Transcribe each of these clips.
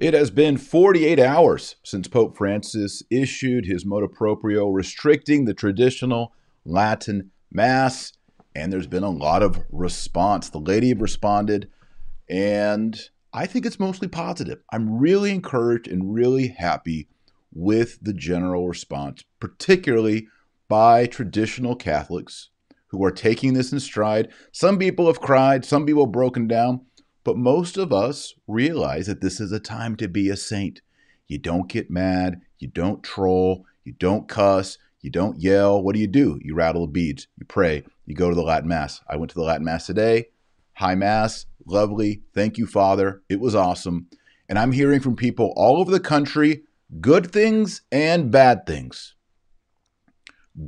It has been 48 hours since Pope Francis issued his motu proprio restricting the traditional Latin Mass, and there's been a lot of response. The laity responded, and I think it's mostly positive. I'm really encouraged and really happy with the general response, particularly by traditional Catholics who are taking this in stride. Some people have cried, some people have broken down. But most of us realize that this is a time to be a saint. You don't get mad, you don't troll, you don't cuss, you don't yell. What do you do? You rattle beads, you pray, you go to the Latin Mass. I went to the Latin Mass today. High Mass, lovely. Thank you, Father. It was awesome. And I'm hearing from people all over the country good things and bad things.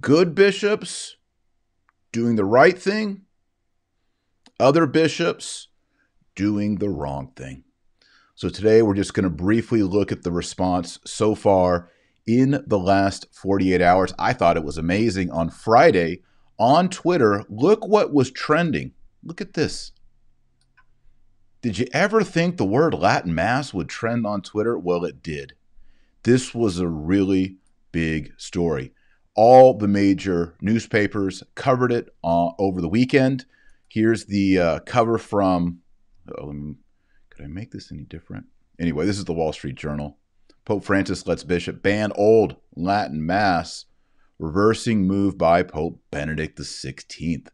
Good bishops doing the right thing, other bishops doing the wrong thing. So today we're just going to briefly look at the response so far in the last 48 hours. I thought it was amazing. On Friday on Twitter, look what was trending. Look at this. Did you ever think the word Latin Mass would trend on Twitter? Well, it did. This was a really big story. All the major newspapers covered it uh, over the weekend. Here's the uh, cover from um, could I make this any different? Anyway, this is the Wall Street Journal. Pope Francis lets bishop ban old Latin Mass, reversing move by Pope Benedict XVI.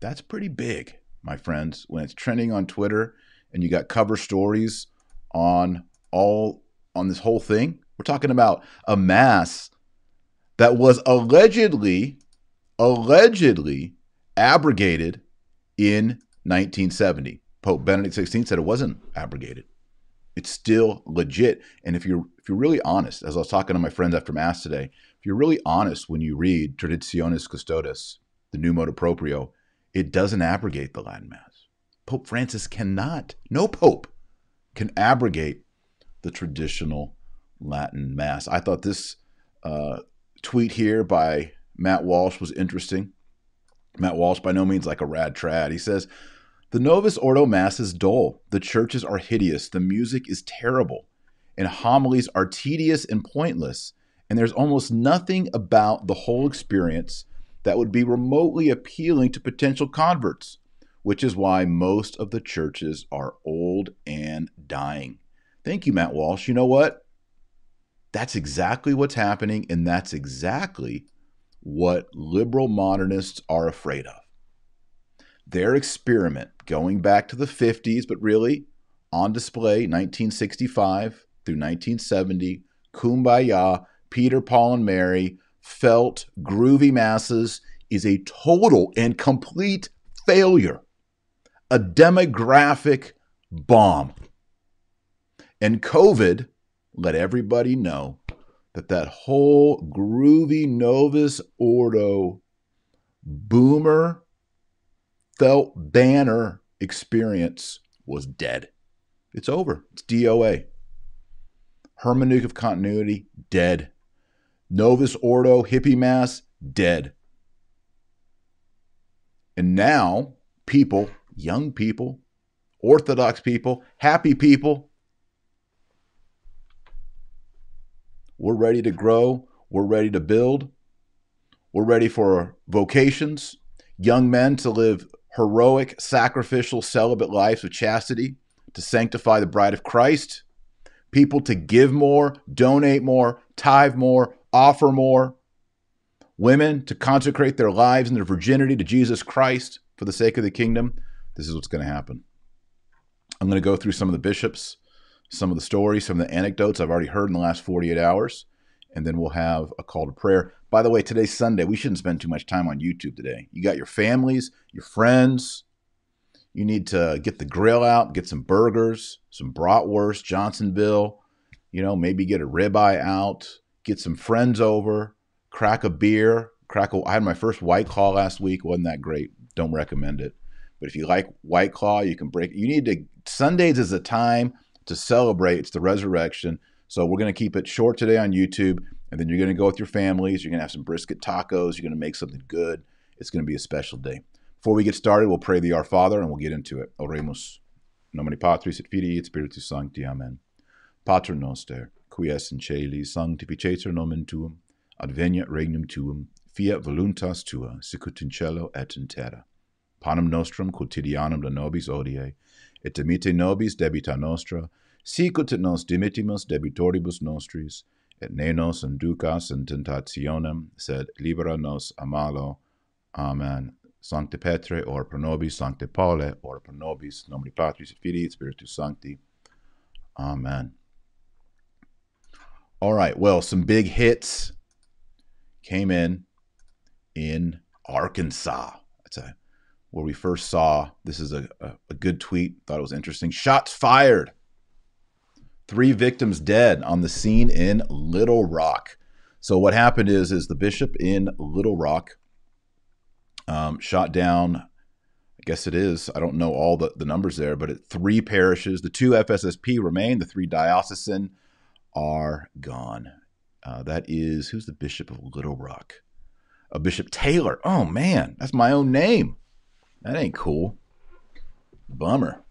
That's pretty big, my friends, when it's trending on Twitter and you got cover stories on all on this whole thing. We're talking about a mass that was allegedly allegedly abrogated in 1970. Pope Benedict XVI said it wasn't abrogated. It's still legit. And if you're if you're really honest, as I was talking to my friends after Mass today, if you're really honest when you read Traditionis Custodes, the new motu proprio, it doesn't abrogate the Latin Mass. Pope Francis cannot, no pope can abrogate the traditional Latin Mass. I thought this uh, tweet here by Matt Walsh was interesting. Matt Walsh, by no means like a rad trad. He says, the Novus Ordo Mass is dull, the churches are hideous, the music is terrible, and homilies are tedious and pointless, and there's almost nothing about the whole experience that would be remotely appealing to potential converts, which is why most of the churches are old and dying. Thank you, Matt Walsh. You know what? That's exactly what's happening, and that's exactly what liberal modernists are afraid of their experiment going back to the 50s, but really on display 1965 through 1970, Kumbaya, Peter, Paul, and Mary, felt groovy masses is a total and complete failure, a demographic bomb. And COVID let everybody know that that whole groovy Novus Ordo boomer felt banner experience was dead. It's over. It's DOA. Hermeneutic of continuity, dead. Novus Ordo, hippie mass, dead. And now, people, young people, Orthodox people, happy people, we're ready to grow. We're ready to build. We're ready for vocations, young men to live heroic, sacrificial, celibate lives of chastity to sanctify the bride of Christ, people to give more, donate more, tithe more, offer more, women to consecrate their lives and their virginity to Jesus Christ for the sake of the kingdom. This is what's going to happen. I'm going to go through some of the bishops, some of the stories, some of the anecdotes I've already heard in the last 48 hours, and then we'll have a call to prayer. By the way, today's Sunday. We shouldn't spend too much time on YouTube today. You got your families, your friends. You need to get the grill out, get some burgers, some bratwurst, Johnsonville. You know, maybe get a ribeye out, get some friends over, crack a beer, crack a. I had my first White Claw last week. wasn't that great? Don't recommend it. But if you like White Claw, you can break. You need to. Sundays is a time to celebrate. It's the resurrection. So we're going to keep it short today on YouTube. And then you're going to go with your families. You're going to have some brisket tacos. You're going to make something good. It's going to be a special day. Before we get started, we'll pray the Our Father and we'll get into it. Oremus. Nomine Patris et Filii et Spiritus Sancti. Amen. Pater noster, qui es in celi, sanctificetur nomen tuum, adveniat regnum tuum, fiat voluntas tua, sicut in cielo et in terra. Panem nostrum quotidianum da nobis odie, et dimite nobis debita nostra, sicut et nos dimittimus debitoribus nostris, et ne nos inducas in tentationem, sed libera nos a malo. Amen. Sancte Petre, or pro nobis, Sancte Paule, or pro nobis, nomini Patris et Filii Spiritus Sancti. Amen. All right, well, some big hits came in in Arkansas. That's a, where we first saw. This is a, a, a good tweet. Thought it was interesting. Shots fired. Three victims dead on the scene in Little Rock. So what happened is, is the bishop in Little Rock um, shot down. I guess it is. I don't know all the, the numbers there, but at three parishes. The two FSSP remain. The three diocesan are gone. Uh, that is who's the bishop of Little Rock? A Bishop Taylor. Oh man, that's my own name. That ain't cool. Bummer.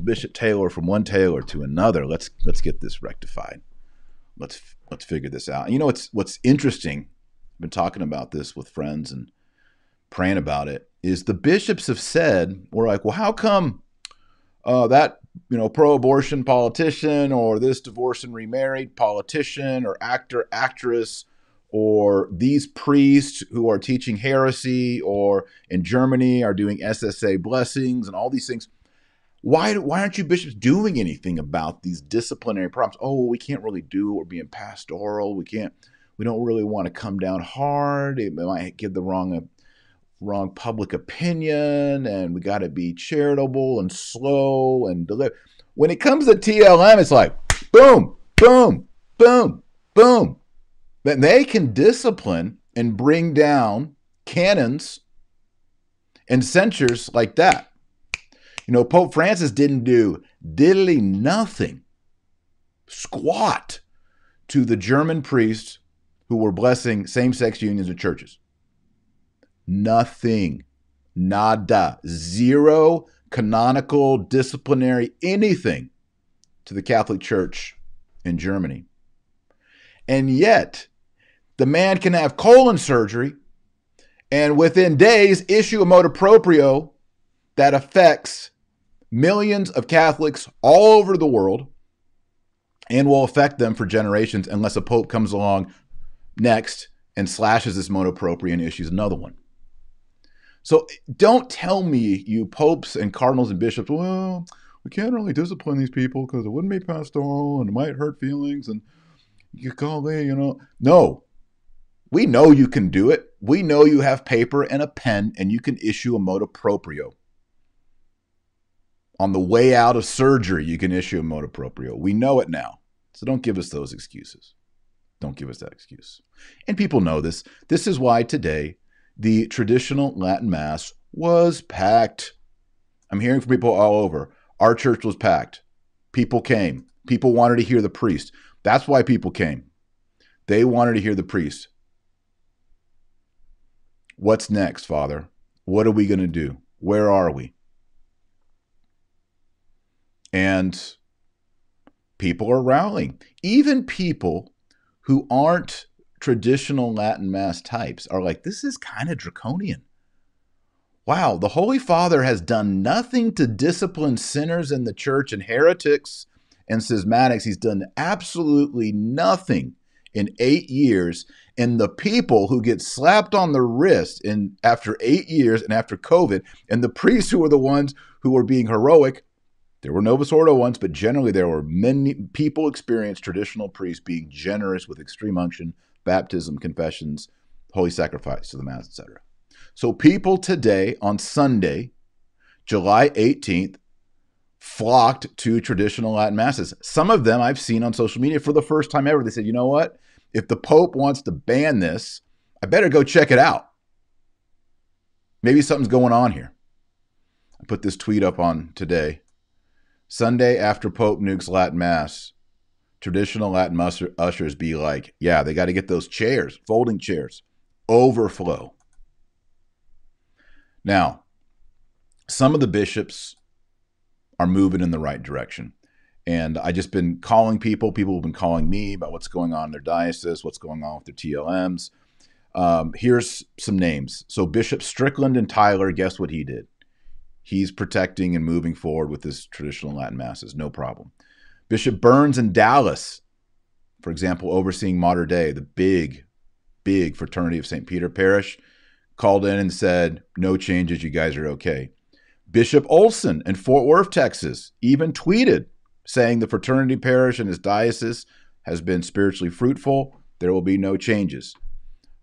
Bishop Taylor from one Taylor to another. Let's let's get this rectified. Let's let's figure this out. You know what's what's interesting? I've been talking about this with friends and praying about it. Is the bishops have said we're like, well, how come uh, that you know pro-abortion politician or this divorced and remarried politician or actor actress or these priests who are teaching heresy or in Germany are doing SSA blessings and all these things. Why, why aren't you bishops doing anything about these disciplinary problems? Oh, we can't really do. We're being pastoral. We can't, we don't really want to come down hard. It might give the wrong, uh, wrong public opinion and we got to be charitable and slow and deliver. When it comes to TLM, it's like boom, boom, boom, boom that they can discipline and bring down canons and censures like that. You know, Pope Francis didn't do diddly nothing, squat to the German priests who were blessing same sex unions in churches. Nothing. Nada. Zero canonical, disciplinary, anything to the Catholic Church in Germany. And yet, the man can have colon surgery and within days issue a motu proprio that affects millions of Catholics all over the world and will affect them for generations unless a pope comes along next and slashes this motu proprio and issues another one. So don't tell me, you popes and cardinals and bishops, well, we can't really discipline these people because it wouldn't be pastoral and it might hurt feelings and you call they, you know. No, we know you can do it. We know you have paper and a pen and you can issue a motu proprio. On the way out of surgery, you can issue a motu proprio. We know it now. So don't give us those excuses. Don't give us that excuse. And people know this. This is why today the traditional Latin Mass was packed. I'm hearing from people all over. Our church was packed. People came. People wanted to hear the priest. That's why people came. They wanted to hear the priest. What's next, Father? What are we going to do? Where are we? And people are rallying. Even people who aren't traditional Latin Mass types are like, this is kind of draconian. Wow, the Holy Father has done nothing to discipline sinners in the church and heretics and schismatics. He's done absolutely nothing in eight years. And the people who get slapped on the wrist in after eight years and after COVID, and the priests who are the ones who are being heroic, there were Novus Ordo ones, but generally there were many people experienced traditional priests being generous with extreme unction, baptism, confessions, holy sacrifice to the Mass, etc. So people today on Sunday, July 18th, flocked to traditional Latin masses. Some of them I've seen on social media for the first time ever. They said, you know what? If the Pope wants to ban this, I better go check it out. Maybe something's going on here. I put this tweet up on today. Sunday after Pope nukes Latin Mass, traditional Latin ushers be like, yeah, they got to get those chairs, folding chairs, overflow. Now, some of the bishops are moving in the right direction. And I just been calling people. People have been calling me about what's going on in their diocese, what's going on with their TLMs. Um, here's some names. So Bishop Strickland and Tyler, guess what he did? He's protecting and moving forward with his traditional Latin masses, no problem. Bishop Burns in Dallas, for example, overseeing Mater Dei, the big, big fraternity of St. Peter Parish, called in and said, No changes, you guys are okay. Bishop Olson in Fort Worth, Texas, even tweeted saying the fraternity parish in his diocese has been spiritually fruitful. There will be no changes.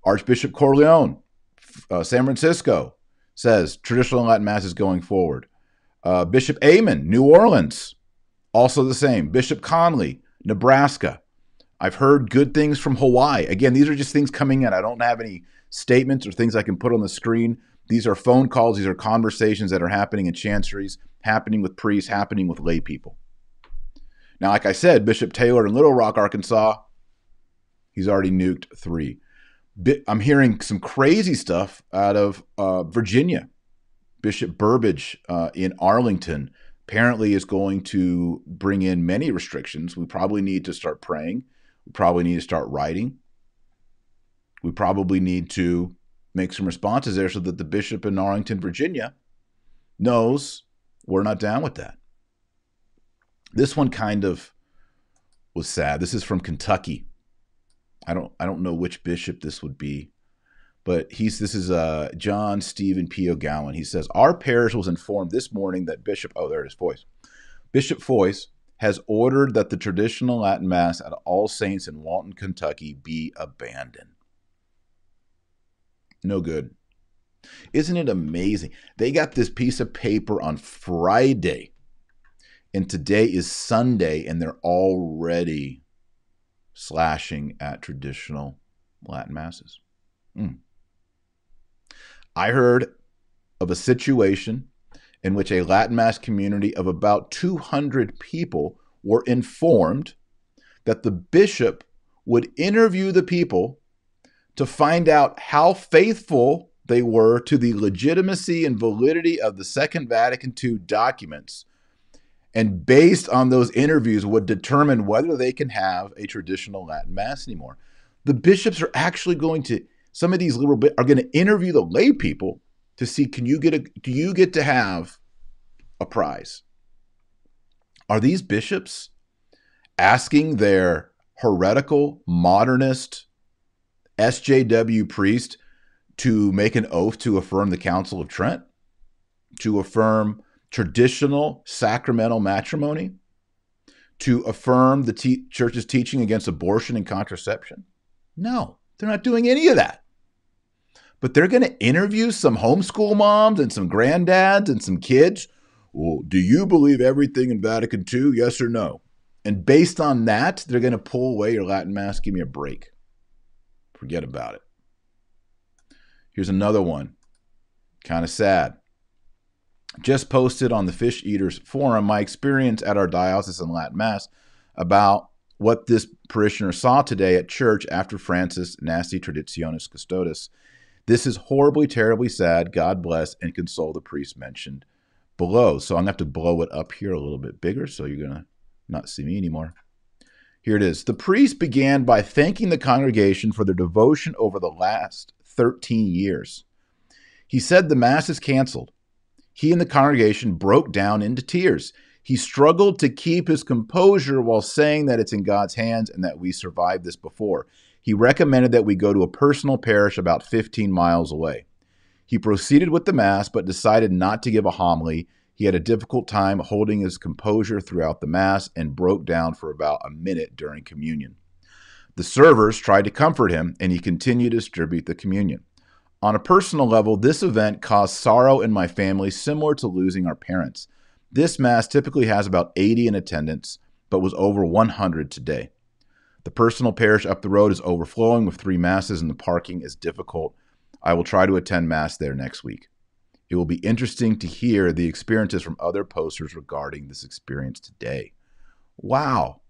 Archbishop Cordileone, uh, San Francisco, says traditional Latin Mass is going forward. Uh, Bishop Aymond, New Orleans, also the same. Bishop Conley, Nebraska. I've heard good things from Hawaii. Again, these are just things coming in. I don't have any statements or things I can put on the screen. These are phone calls, these are conversations that are happening in chanceries, happening with priests, happening with lay people. Now, like I said, Bishop Taylor in Little Rock, Arkansas, he's already nuked three. I'm hearing some crazy stuff out of uh, Virginia. Bishop Burbidge uh, in Arlington apparently is going to bring in many restrictions. We probably need to start praying. We probably need to start writing. We probably need to make some responses there so that the bishop in Arlington, Virginia knows we're not down with that. This one kind of was sad. This is from Kentucky. I don't I don't know which bishop this would be, but he's this is uh John Stephen P. O'Gowan. He says our parish was informed this morning that Bishop oh there it is Foys Bishop Foys has ordered that the traditional Latin Mass at All Saints in Walton, Kentucky, be abandoned. No good. Isn't it amazing? They got this piece of paper on Friday, and today is Sunday, and they're already slashing at traditional Latin masses. Mm. I heard of a situation in which a Latin Mass community of about 200 people were informed that the bishop would interview the people to find out how faithful they were to the legitimacy and validity of the Second Vatican II documents and based on those interviews would determine whether they can have a traditional Latin mass anymore. The bishops are actually going to some of these liberal are going to interview the lay people to see can you get a do you get to have a prize? Are these bishops asking their heretical modernist SJW priest to make an oath to affirm the Council of Trent, to affirm traditional sacramental matrimony, to affirm the church's teaching against abortion and contraception? No, they're not doing any of that. But they're going to interview some homeschool moms and some granddads and some kids. Well, do you believe everything in Vatican II? Yes or no? And based on that, they're going to pull away your Latin Mass. Give me a break. Forget about it. Here's another one. Kind of sad just posted on the Fish Eaters Forum my experience at our diocesan Latin Mass about what this parishioner saw today at church after Francis Nasty Traditionis Custodes. This is horribly, terribly sad. God bless and console the priest mentioned below. So I'm going to have to blow it up here a little bit bigger so you're going to not see me anymore. Here it is. The priest began by thanking the congregation for their devotion over the last 13 years. He said the Mass is canceled he and the congregation broke down into tears. He struggled to keep his composure while saying that it's in God's hands and that we survived this before. He recommended that we go to a personal parish about 15 miles away. He proceeded with the Mass, but decided not to give a homily. He had a difficult time holding his composure throughout the Mass and broke down for about a minute during communion. The servers tried to comfort him, and he continued to distribute the communion. On a personal level, this event caused sorrow in my family similar to losing our parents. This Mass typically has about 80 in attendance, but was over 100 today. The personal parish up the road is overflowing with three Masses, and the parking is difficult. I will try to attend Mass there next week. It will be interesting to hear the experiences from other posters regarding this experience today. Wow.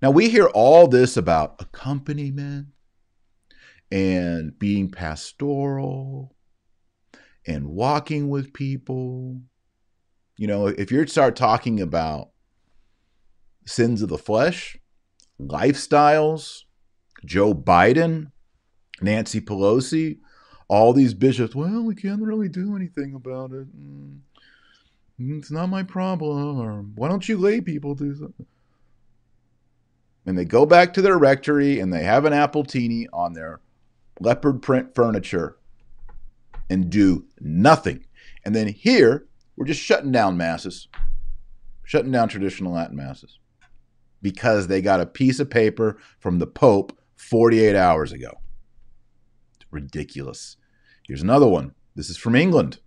Now, we hear all this about accompaniment and being pastoral and walking with people. You know, if you start talking about sins of the flesh, lifestyles, Joe Biden, Nancy Pelosi, all these bishops. Well, we can't really do anything about it. Mm, it's not my problem. Or why don't you lay people do something? And they go back to their rectory and they have an appletini on their leopard print furniture and do nothing. And then here, we're just shutting down masses, shutting down traditional Latin masses because they got a piece of paper from the Pope 48 hours ago. It's ridiculous. Here's another one. This is from England.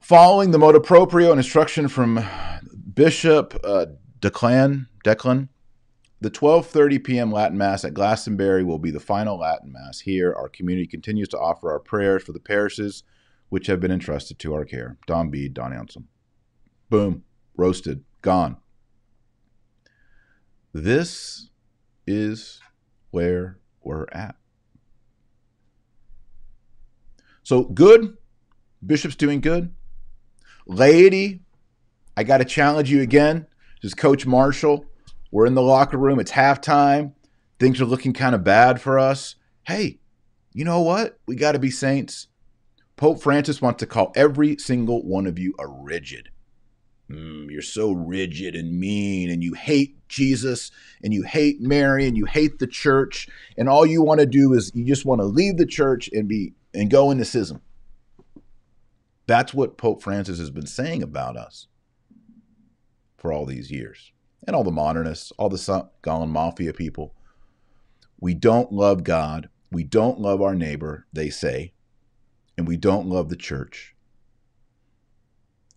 Following the motu proprio and instruction from Bishop uh, Declan, Declan, the 12:30 p.m. Latin Mass at Glastonbury will be the final Latin Mass. Here, our community continues to offer our prayers for the parishes which have been entrusted to our care. Don Bede, Don Anselm. Boom, roasted, gone. This is where we're at. So good, Bishop's doing good. Laity, I got to challenge you again. This is Coach Marshall. We're in the locker room. It's halftime. Things are looking kind of bad for us. Hey, you know what? We got to be saints. Pope Francis wants to call every single one of you a rigid. Mm, you're so rigid and mean, and you hate Jesus, and you hate Mary, and you hate the church, and all you want to do is you just want to leave the church and be and go into schism. That's what Pope Francis has been saying about us for all these years. And all the modernists, all the Gone Mafia people. We don't love God. We don't love our neighbor, they say. And we don't love the church.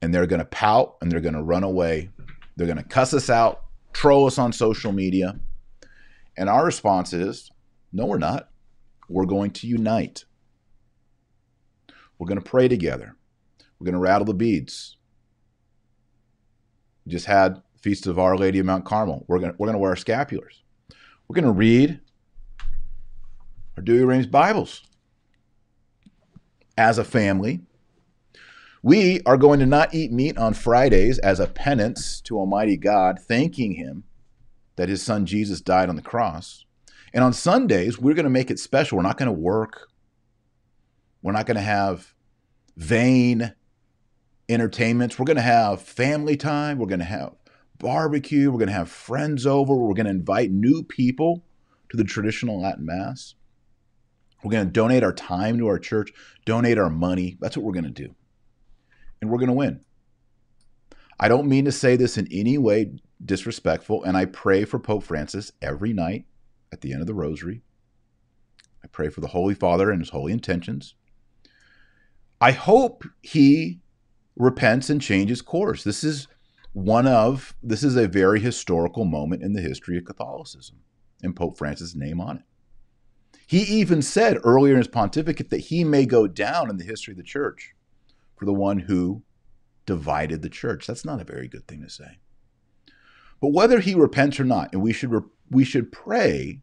And they're going to pout and they're going to run away. They're going to cuss us out, troll us on social media. And our response is no, we're not. We're going to unite. We're going to pray together. We're going to rattle the beads. We just had Feast of Our Lady of Mount Carmel. We're going we're to wear our scapulars. We're going to read our Douay-Rheims Bibles as a family. We are going to not eat meat on Fridays as a penance to Almighty God, thanking Him that His Son Jesus died on the cross. And on Sundays, we're going to make it special. We're not going to work. We're not going to have vain entertainments. We're going to have family time. We're going to have barbecue. We're going to have friends over. We're going to invite new people to the traditional Latin Mass. We're going to donate our time to our church, donate our money. That's what we're going to do. And we're going to win. I don't mean to say this in any way disrespectful, and I pray for Pope Francis every night at the end of the rosary. I pray for the Holy Father and his holy intentions. I hope he repents and changes course. This is one of this is a very historical moment in the history of Catholicism, and Pope Francis' name on it. He even said earlier in his pontificate that he may go down in the history of the church for the one who divided the church. That's not a very good thing to say. But whether he repents or not, and we should we should pray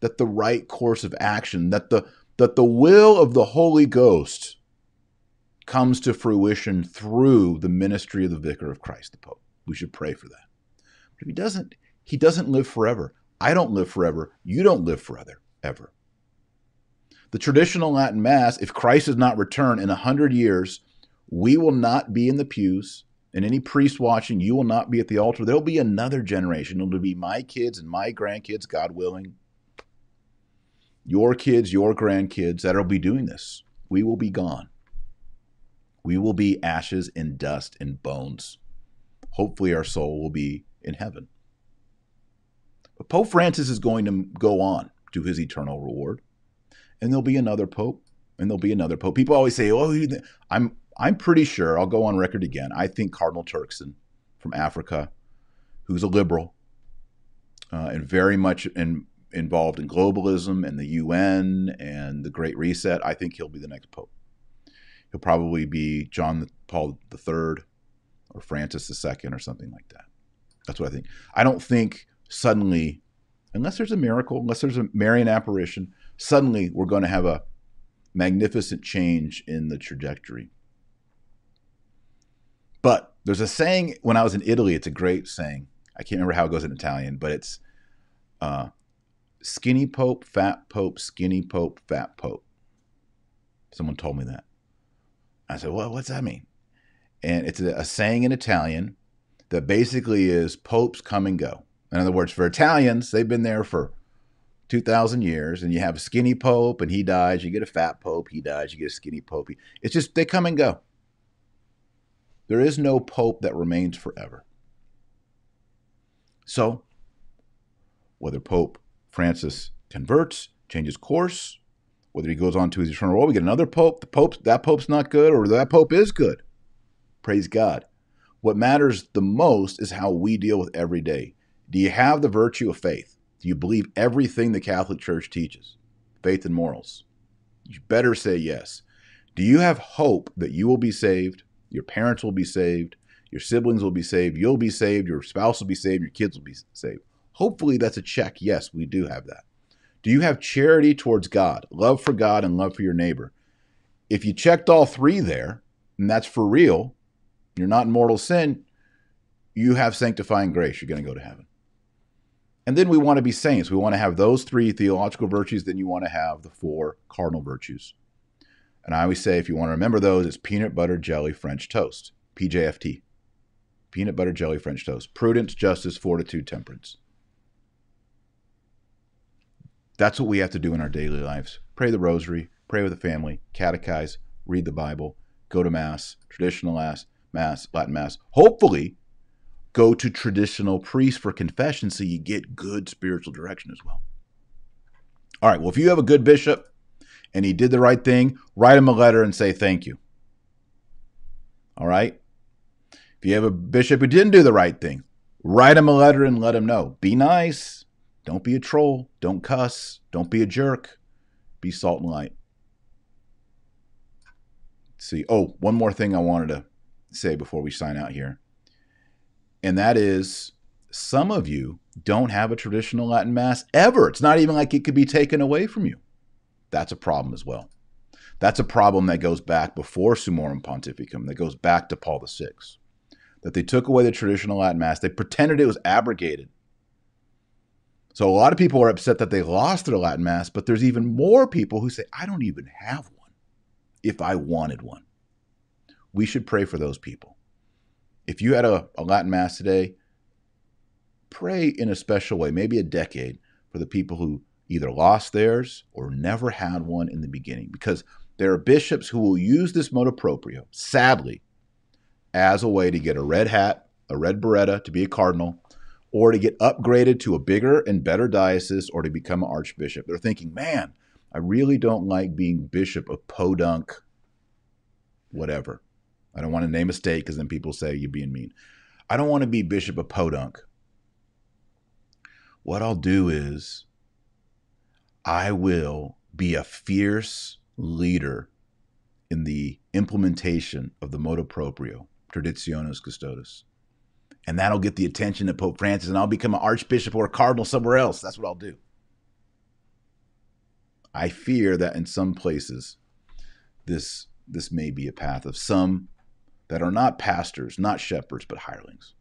that the right course of action, that the that the will of the Holy Ghost comes to fruition through the ministry of the vicar of Christ, the Pope. We should pray for that. But if he doesn't, he doesn't live forever. I don't live forever. You don't live forever, ever. The traditional Latin Mass, if Christ does not return in a hundred years, we will not be in the pews. And any priest watching, you will not be at the altar. There'll be another generation. It'll be my kids and my grandkids, God willing. Your kids, your grandkids that'll be doing this. We will be gone. We will be ashes and dust and bones. Hopefully, our soul will be in heaven. But Pope Francis is going to go on to his eternal reward, and there'll be another pope, and there'll be another pope. People always say, "Oh, I'm I'm pretty sure." I'll go on record again. I think Cardinal Turkson from Africa, who's a liberal uh, and very much in, involved in globalism and the UN and the Great Reset, I think he'll be the next pope. He'll probably be John Paul III or Francis II or something like that. That's what I think. I don't think suddenly, unless there's a miracle, unless there's a Marian apparition, suddenly we're going to have a magnificent change in the trajectory. But There's a saying when I was in Italy, it's a great saying. I can't remember how it goes in Italian, but it's uh, skinny pope, fat pope, skinny pope, fat pope. Someone told me that. I said, well, what's that mean? And it's a, a saying in Italian that basically is popes come and go. In other words, for Italians, they've been there for 2,000 years, and you have a skinny pope and he dies. You get a fat pope, he dies. You get a skinny pope. It's just they come and go. There is no pope that remains forever. So, whether Pope Francis converts, changes course, whether he goes on to his eternal role, we get another pope. The pope that pope's not good, or that pope is good. Praise God. What matters the most is how we deal with every day. Do you have the virtue of faith? Do you believe everything the Catholic Church teaches? Faith and morals. You better say yes. Do you have hope that you will be saved, your parents will be saved, your siblings will be saved, you'll be saved, your spouse will be saved, your kids will be saved? Hopefully that's a check. Yes, we do have that. Do you have charity towards God, love for God, and love for your neighbor? If you checked all three there, and that's for real, you're not in mortal sin, you have sanctifying grace. You're going to go to heaven. And then we want to be saints. We want to have those three theological virtues. Then you want to have the four cardinal virtues. And I always say, if you want to remember those, it's peanut butter jelly French toast, PJFT. Peanut butter jelly French toast. Prudence, justice, fortitude, temperance. That's what we have to do in our daily lives. Pray the rosary, pray with the family, catechize, read the Bible, go to Mass, traditional Mass, Mass, Latin Mass. Hopefully, go to traditional priest for confession so you get good spiritual direction as well. All right, well, if you have a good bishop and he did the right thing, write him a letter and say thank you. All right? If you have a bishop who didn't do the right thing, write him a letter and let him know. Be nice. Don't be a troll. Don't cuss. Don't be a jerk. Be salt and light. Let's see. Oh, one more thing I wanted to say before we sign out here. And that is some of you don't have a traditional Latin Mass ever. It's not even like it could be taken away from you. That's a problem as well. That's a problem that goes back before Summorum Pontificum, that goes back to Paul VI. That they took away the traditional Latin Mass, they pretended it was abrogated. So a lot of people are upset that they lost their Latin Mass, but there's even more people who say, I don't even have one if I wanted one. We should pray for those people. If you had a, a Latin Mass today, pray in a special way, maybe a decade, for the people who either lost theirs or never had one in the beginning, because there are bishops who will use this motu proprio, sadly, as a way to get a red hat, a red biretta, to be a cardinal, or to get upgraded to a bigger and better diocese or to become an archbishop. They're thinking, man, I really don't like being bishop of Podunk, whatever. I don't want to name a state because then people say you're being mean. I don't want to be bishop of Podunk. What I'll do is I will be a fierce leader in the implementation of the motu proprio, Traditionis Custodes and that'll get the attention of Pope Francis, and I'll become an archbishop or a cardinal somewhere else. That's what I'll do. I fear that in some places, this this may be a path of some that are not pastors, not shepherds, but hirelings.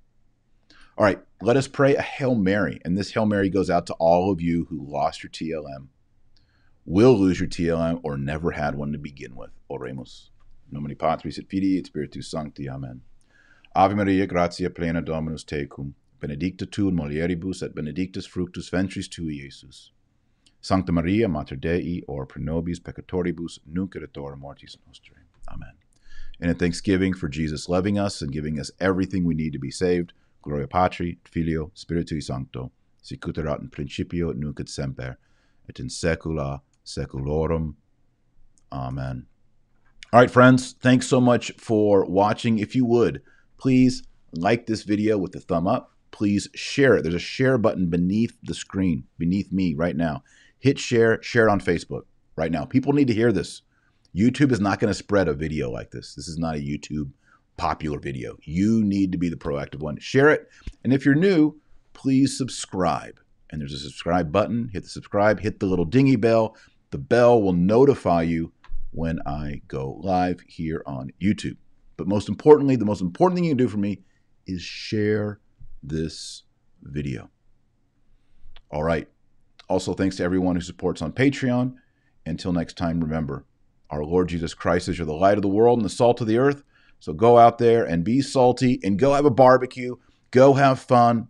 All right, let us pray a Hail Mary. And this Hail Mary goes out to all of you who lost your TLM, will lose your TLM, or never had one to begin with. Oremus. Nomini Patris et Filii et Spiritus Sancti. Amen. Ave Maria, gratia plena Dominus tecum, benedicta tu in mulieribus et benedictus fructus ventris tui, Iesus. Sancta Maria, Mater Dei, ora pro nobis peccatoribus, nunc et hora mortis nostrae. Amen. And in thanksgiving for Jesus loving us and giving us everything we need to be saved, Gloria Patri, Filio, Spiritui Sancto, sic ut erat in principio, nunc et semper, et in saecula saeculorum. Amen. All right, friends, thanks so much for watching. If you would, please like this video with a thumb up. Please share it. There's a share button beneath the screen, beneath me right now. Hit share, share it on Facebook right now. People need to hear this. YouTube is not going to spread a video like this. This is not a YouTube popular video. You need to be the proactive one. Share it. And if you're new, please subscribe. And there's a subscribe button. Hit the subscribe, hit the little dingy bell. The bell will notify you when I go live here on YouTube. But most importantly, the most important thing you can do for me is share this video. All right. Also, thanks to everyone who supports on Patreon. Until next time, remember, our Lord Jesus Christ is you're the light of the world and the salt of the earth. So go out there and be salty and go have a barbecue. Go have fun.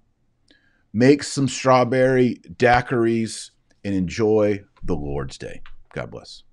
Make some strawberry daiquiris and enjoy the Lord's Day. God bless.